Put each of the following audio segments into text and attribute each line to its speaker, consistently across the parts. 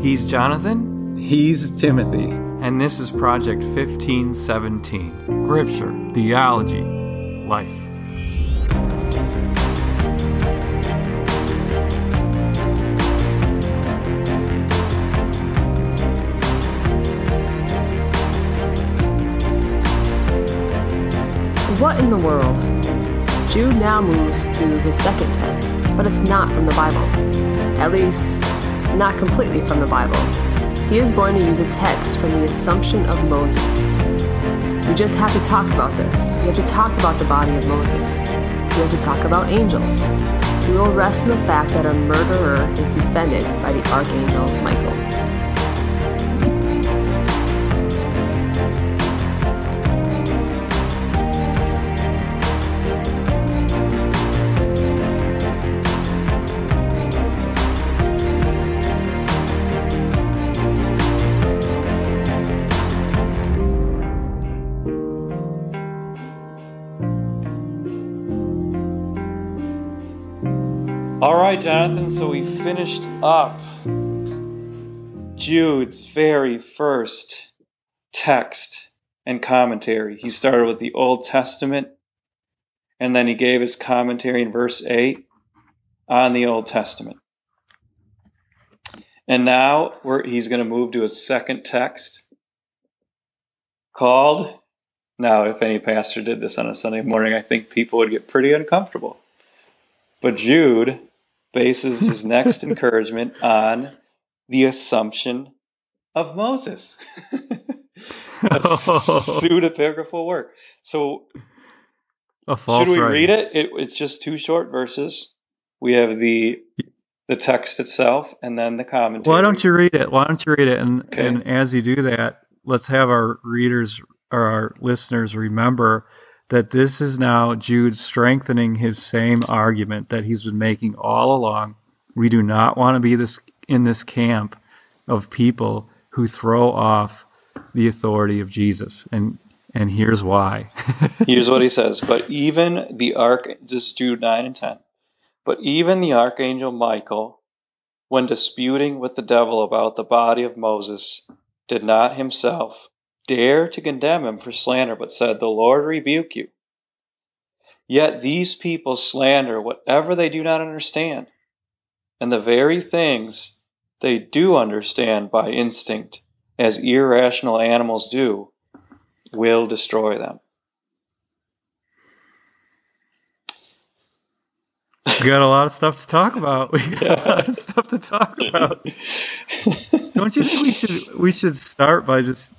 Speaker 1: He's Jonathan,
Speaker 2: He's Timothy.
Speaker 1: and this is Project 1517.
Speaker 3: Scripture, theology, life.
Speaker 4: What in the world? Jude now moves to his second text, but it's not from the Bible. At least, not completely from the Bible. He is going to use a text from the Assumption of Moses. We just have to talk about this. We have to talk about the body of Moses. We have to talk about angels. We will rest in the fact that a murderer is defended by the archangel Michael.
Speaker 1: Jonathan, so we finished up Jude's very first text and commentary. He started with the Old Testament, and then he gave his commentary in verse 8 on the Old Testament. And now he's going to move to a second text called. Now, if any pastor did this on a Sunday morning, I think people would get pretty uncomfortable. But Jude bases his next encouragement on the assumption of Moses. a pseudepigraphal work. So,
Speaker 3: A false
Speaker 1: should we
Speaker 3: writing.
Speaker 1: read it? it? It's just two short verses. We have the the text itself and then the commentary.
Speaker 3: Why don't you read it? Why don't you read it? And
Speaker 1: Okay.
Speaker 3: and as you do that, let's have our readers or our listeners remember that this is now Jude strengthening his same argument that he's been making all along. We do not want to be this in this camp of people who throw off the authority of Jesus. And and here's why.
Speaker 1: Here's what he says. But even the arch, this is Jude 9 and 10. But even the archangel Michael, when disputing with the devil about the body of Moses, did not himself dare to condemn him for slander, but said, The Lord rebuke you. Yet these people slander whatever they do not understand, and the very things they do understand by instinct, as irrational animals do, will destroy them.
Speaker 3: we got a lot of stuff to talk about. We got a lot of stuff to talk about. Don't you think we should we should start by just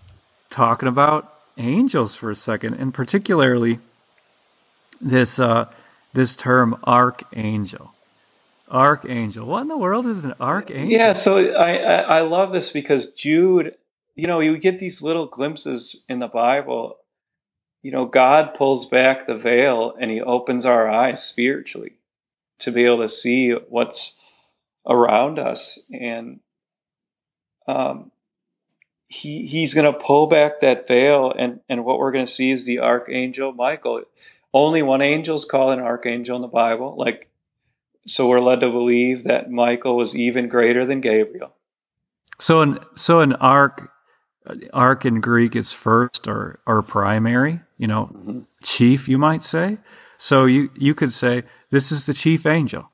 Speaker 3: talking about angels for a second, and particularly this uh, this term archangel. Archangel. What in the world is an archangel?
Speaker 1: Yeah, so I, I I love this because Jude, you know, you get these little glimpses in the Bible. You know, God pulls back the veil and He opens our eyes spiritually to be able to see what's around us, and um, He He's going to pull back that veil, and and what we're going to see is the archangel Michael. Only one angel is called an archangel in the Bible, like so we're led to believe that Michael was even greater than Gabriel.
Speaker 3: So an so an arch arch in Greek is first or or primary. You know,
Speaker 1: Mhm.
Speaker 3: chief, you might say. So you you could say this is the chief angel.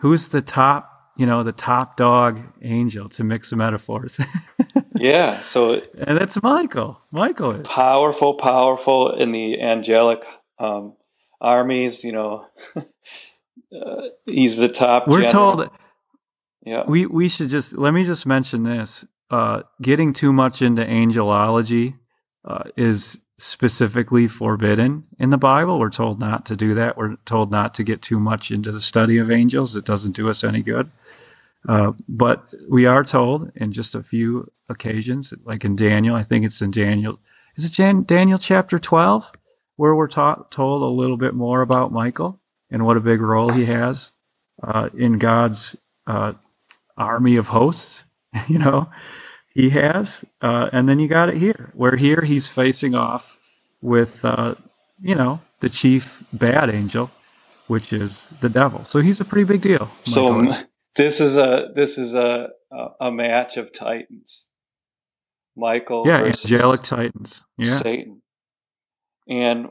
Speaker 3: Who's the top, you know, the top dog angel to mix the metaphors?
Speaker 1: Yeah, so
Speaker 3: and that's Michael. Michael is.
Speaker 1: powerful, powerful in the angelic um, armies. You know, uh, he's the top.
Speaker 3: We're
Speaker 1: general.
Speaker 3: told
Speaker 1: Yeah,
Speaker 3: we we should just let me just mention this. Uh, getting too much into angelology uh, is specifically forbidden in the Bible. We're told not to do that. We're told not to get too much into the study of angels. It doesn't do us any good. Uh, but we are told in just a few occasions, like in Daniel, I think it's in Daniel. Is it Jan- Daniel chapter 12, where we're taught, told a little bit more about Michael and what a big role he has uh, in God's uh, army of hosts? you know, he has. Uh, and then you got it here, where here he's facing off with, uh, you know, the chief bad angel, which is the devil. So he's a pretty big deal.
Speaker 1: So,
Speaker 3: Michael is.
Speaker 1: This is a this is a a, match of titans. Michael
Speaker 3: Yeah,
Speaker 1: versus
Speaker 3: angelic titans. Yeah.
Speaker 1: Satan. And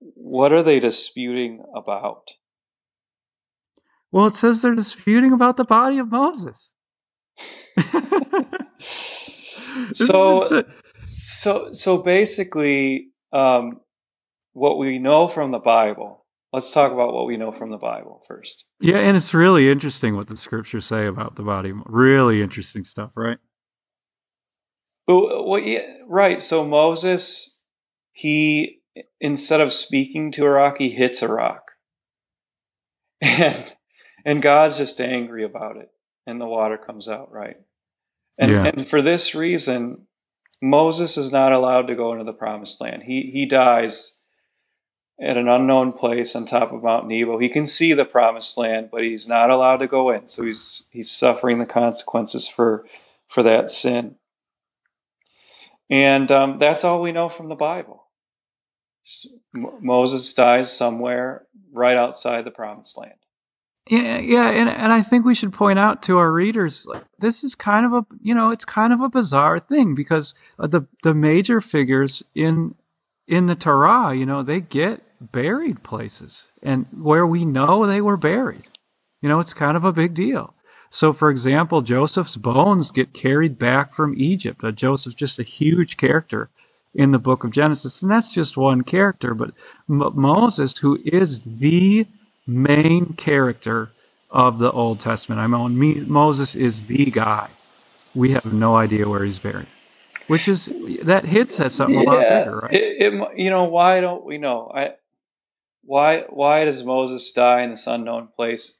Speaker 1: what are they disputing about?
Speaker 3: Well, it says they're disputing about the body of Moses.
Speaker 1: So
Speaker 3: a-
Speaker 1: so so basically um, what we know from the bible let's talk about what we know from the bible first
Speaker 3: yeah, and it's really interesting what the scriptures say about the body. Really interesting stuff, right?
Speaker 1: But well, yeah, right. So Moses, he instead of speaking to a rock, he hits a rock, and and God's just angry about it, and the water comes out. Right, and
Speaker 3: Yeah.
Speaker 1: and for this reason, Moses is not allowed to go into the promised land. He he dies at an unknown place on top of Mount Nebo. He can see the promised land, but he's not allowed to go in. So he's he's suffering the consequences for for that sin. And um, that's all we know from the Bible. Moses dies somewhere right outside the promised land.
Speaker 3: Yeah, yeah, and and I think we should point out to our readers this is kind of a you know it's kind of a bizarre thing because uh, the the major figures in in the Torah you know they get buried places and where we know they were buried, you know it's kind of a big deal. So, for example, Joseph's bones get carried back from Egypt. Uh, Joseph's just a huge character in the book of Genesis, and that's just one character. But M- Moses, who is the main character of the Old Testament, I mean, me, Moses is the guy. We have no idea where he's buried, which is that hits at something a lot bigger, right?
Speaker 1: It, it, you know, why don't we know? I, why, why does Moses die in this unknown place?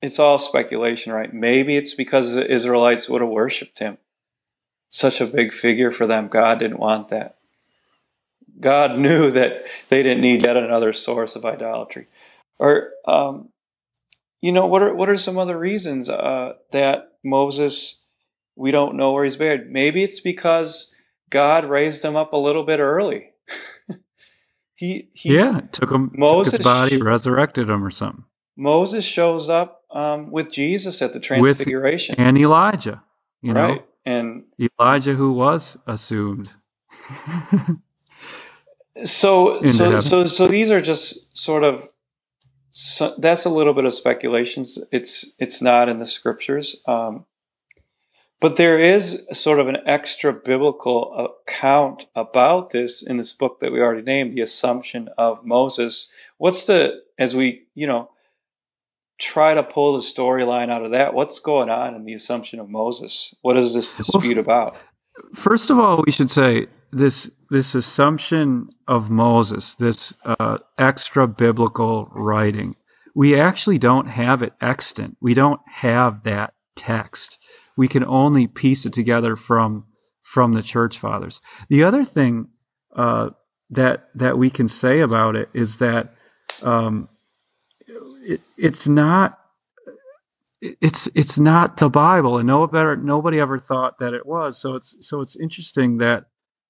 Speaker 1: It's all speculation, right? Maybe it's because the Israelites would have worshipped him. Such a big figure for them. God didn't want that. God knew that they didn't need yet another source of idolatry. Or, um, you know, what are what are some other reasons uh, that Moses we don't know where he's buried? Maybe it's because God raised him up a little bit early. he, he
Speaker 3: yeah, took him, took
Speaker 1: Moses-
Speaker 3: his body, resurrected him, or something.
Speaker 1: Moses shows up um, with Jesus at the
Speaker 3: With-
Speaker 1: Transfiguration,
Speaker 3: And Elijah, you know,
Speaker 1: right? And
Speaker 3: Elijah who was assumed.
Speaker 1: so so
Speaker 3: heaven.
Speaker 1: so so these are just sort of so that's a little bit of speculations it's it's not in the scriptures um, but there is sort of an extra biblical account about this in this book that we already named the assumption of moses what's the as we you know try to pull the storyline out of that what's going on in the assumption of moses what is this
Speaker 3: Well,
Speaker 1: dispute about
Speaker 3: First of all, we should say this this assumption of Moses, this uh, extra biblical writing, we actually don't have it extant. We don't have that text. We can only piece it together from from the church fathers. The other thing uh, that that we can say about it is that um, it, it's not it's it's not the Bible, and no better nobody ever thought that it was. So it's so it's interesting that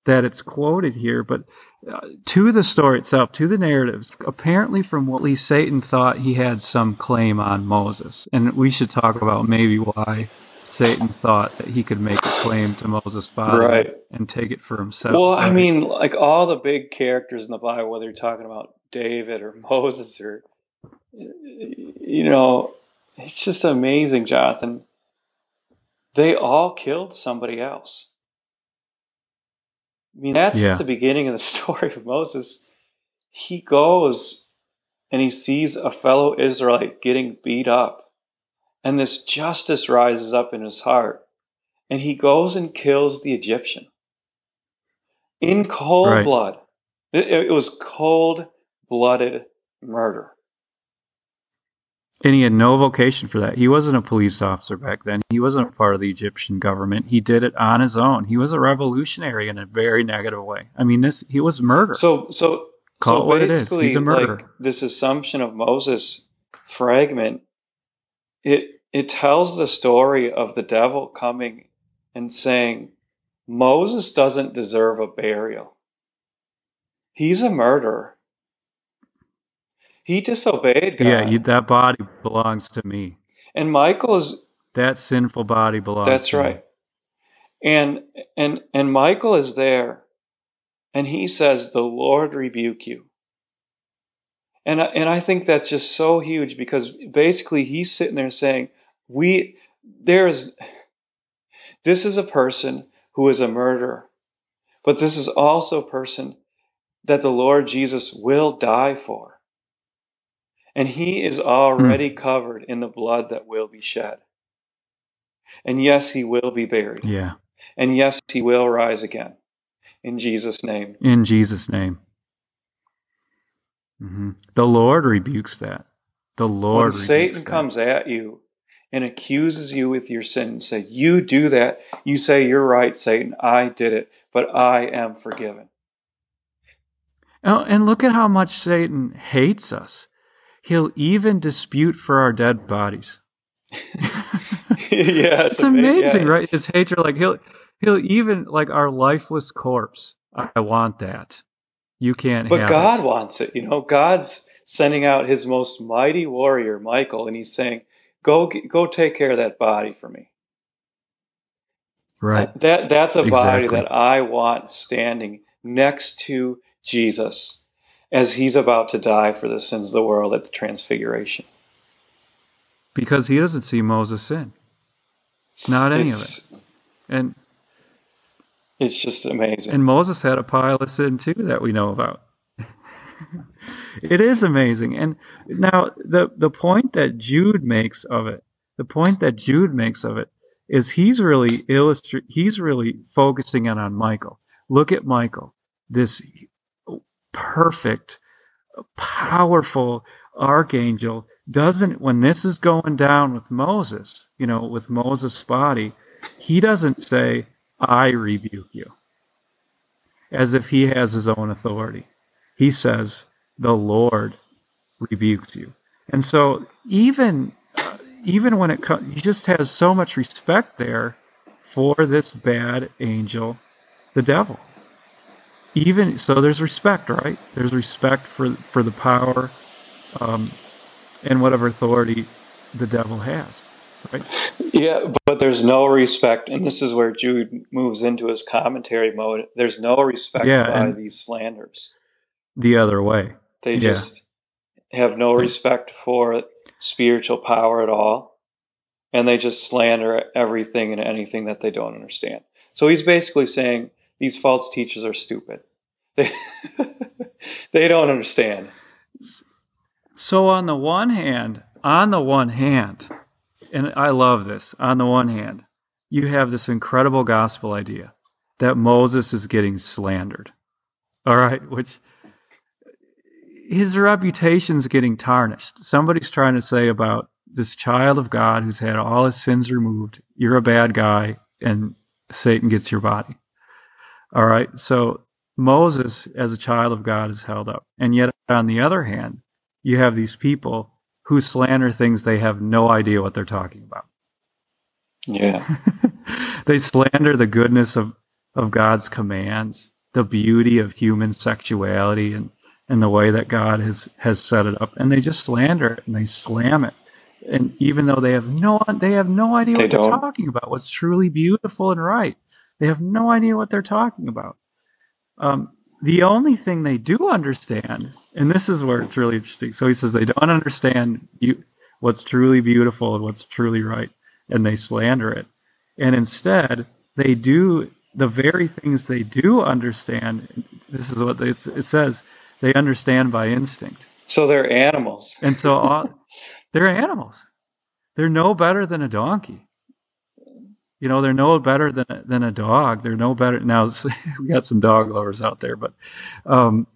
Speaker 3: that it's quoted here, but uh, to the story itself, to the narratives, apparently from what Lee Satan thought he had some claim on Moses, and we should talk about maybe why Satan thought that he could make a claim to Moses' body
Speaker 1: Right.
Speaker 3: and take it for himself.
Speaker 1: Well, I mean, like all the big characters in the Bible, whether you're talking about David or Moses or, you know, it's just amazing, Jonathan. They all killed somebody else. I mean, that's
Speaker 3: Yeah.
Speaker 1: the beginning of the story of Moses. He goes and he sees a fellow Israelite getting beat up, and this justice rises up in his heart, and he goes and kills the Egyptian in cold
Speaker 3: Right.
Speaker 1: blood. It, it was cold blooded murder.
Speaker 3: And he had no vocation for that. He wasn't a police officer back then. He wasn't part of the Egyptian government. He did it on his own. He was a revolutionary in a very negative way. I mean, this he was murder.
Speaker 1: So, so,
Speaker 3: Call
Speaker 1: so
Speaker 3: it what it is.
Speaker 1: basically,
Speaker 3: He's a murderer.
Speaker 1: like this assumption of Moses fragment, it it tells the story of the devil coming and saying, Moses doesn't deserve a burial. He's a murderer. He disobeyed God.
Speaker 3: yeah, you, that body belongs to me.
Speaker 1: And Michael is
Speaker 3: that sinful body belongs.
Speaker 1: That's
Speaker 3: to me.
Speaker 1: right. And and and Michael is there, and he says, "The Lord rebuke you." And I, and I think that's just so huge because basically he's sitting there saying, "We there's this is a person who is a murderer, but this is also a person that the Lord Jesus will die for, and he is already hmm. covered in the blood that will be shed." And yes, he will be buried.
Speaker 3: Yeah.
Speaker 1: And yes, he will rise again. In Jesus' name.
Speaker 3: In Jesus' name. Hmm The Lord rebukes that. The Lord.
Speaker 1: when Satan
Speaker 3: that.
Speaker 1: comes at you and accuses you with your sin and say, You do that, you say, You're right, Satan, I did it, but I am forgiven.
Speaker 3: Oh, and look at how much Satan hates us. He'll even dispute for our dead bodies.
Speaker 1: yeah,
Speaker 3: It's amazing,
Speaker 1: yeah.
Speaker 3: right? His hatred, like he'll he'll even like our lifeless corpse. I want that. You can't
Speaker 1: But God
Speaker 3: it.
Speaker 1: wants it. You know, God's sending out his most mighty warrior, Michael, and he's saying, Go, go take care of that body for me.
Speaker 3: Right.
Speaker 1: That that's a body that I want standing next to Jesus as he's about to die for the sins of the world at the transfiguration.
Speaker 3: Because he doesn't see Moses sin. Not any of
Speaker 1: it,
Speaker 3: And
Speaker 1: It's just amazing.
Speaker 3: and Moses had a pile of sin too that we know about. it is amazing. And now the the point that Jude makes of it, the point that Jude makes of it is he's really illustri- he's really focusing in on Michael. Look at Michael, this perfect, powerful archangel doesn't when this is going down with Moses, you know, with Moses' body, he doesn't say, I rebuke you, as if he has his own authority. He says, The Lord rebukes you. And so, even uh, even when it comes, he just has so much respect there for this bad angel, the devil. Even so, there's respect, right? There's respect for for the power um, and whatever authority the devil has, right?
Speaker 1: Yeah, but there's no respect, and this is where Jude moves into his commentary mode. There's no respect
Speaker 3: Yeah,
Speaker 1: by these slanders.
Speaker 3: The other way.
Speaker 1: They
Speaker 3: Yeah.
Speaker 1: just have no respect for spiritual power at all. And they just slander everything and anything that they don't understand. So he's basically saying these false teachers are stupid. They, they don't understand.
Speaker 3: So on the one hand, on the one hand, and I love this, on the one hand, you have this incredible gospel idea that Moses is getting slandered. All right, which his reputation's getting tarnished. Somebody's trying to say about this child of God who's had all his sins removed, you're a bad guy and Satan gets your body. All right. So Moses as a child of God is held up. And yet on the other hand, you have these people who slander things they have no idea what they're talking about.
Speaker 1: Yeah.
Speaker 3: they slander the goodness of, of God's commands, the beauty of human sexuality and, and the way that God has, has set it up. And they just slander it and they slam it. And even though they have no they have no idea
Speaker 1: They
Speaker 3: what they're talking about, what's truly beautiful and right. They have no idea what they're talking about. Um, the only thing they do understand, and this is where it's really interesting. So he says they don't understand you, what's truly beautiful and what's truly right, and they slander it. And instead, they do the very things they do understand. This is what they, it says they understand by instinct.
Speaker 1: So they're animals.
Speaker 3: And so all, they're animals. They're no better than a donkey. You know, they're no better than a, than a dog. They're no better. Now we got some dog lovers out there, but um,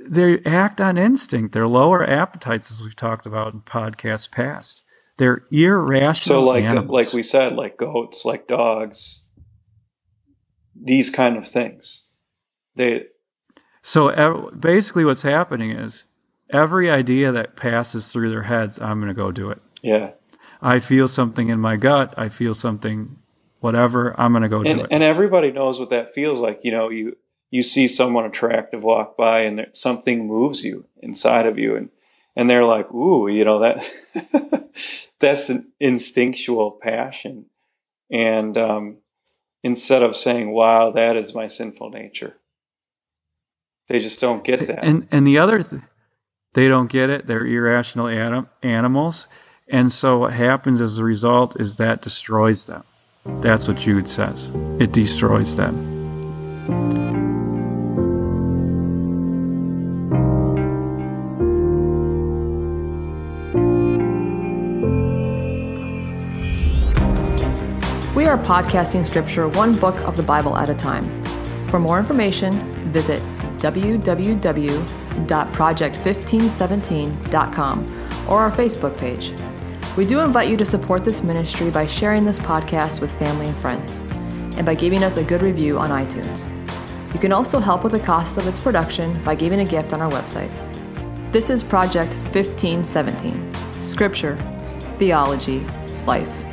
Speaker 3: they act on instinct. They're lower appetites, as we've talked about in podcasts past. They're irrational.
Speaker 1: So like
Speaker 3: animals.
Speaker 1: like we said, like goats, like dogs, these kind of things. They
Speaker 3: So ev- basically, what's happening is every idea that passes through their heads, I'm going to go do it.
Speaker 1: yeah.
Speaker 3: I feel something in my gut. I feel something, whatever. I'm going to go do it.
Speaker 1: and everybody knows what that feels like. You know, you you see someone attractive walk by, and something moves you inside of you, and and they're like, "Ooh, you know that." that's an instinctual passion. And um, instead of saying, wow, that is my sinful nature, they just don't get that.
Speaker 3: And and the other, th- they don't get it. They're irrational anim- animals, and so what happens as a result is that destroys them. That's what Jude says. It destroys them.
Speaker 4: Are podcasting scripture one book of the Bible at a time. For more information, visit www.project1517.com or our Facebook page. We do invite you to support this ministry by sharing this podcast with family and friends, and by giving us a good review on iTunes. You can also help with the costs of its production by giving a gift on our website. This is Project 1517 Scripture, Theology, Life.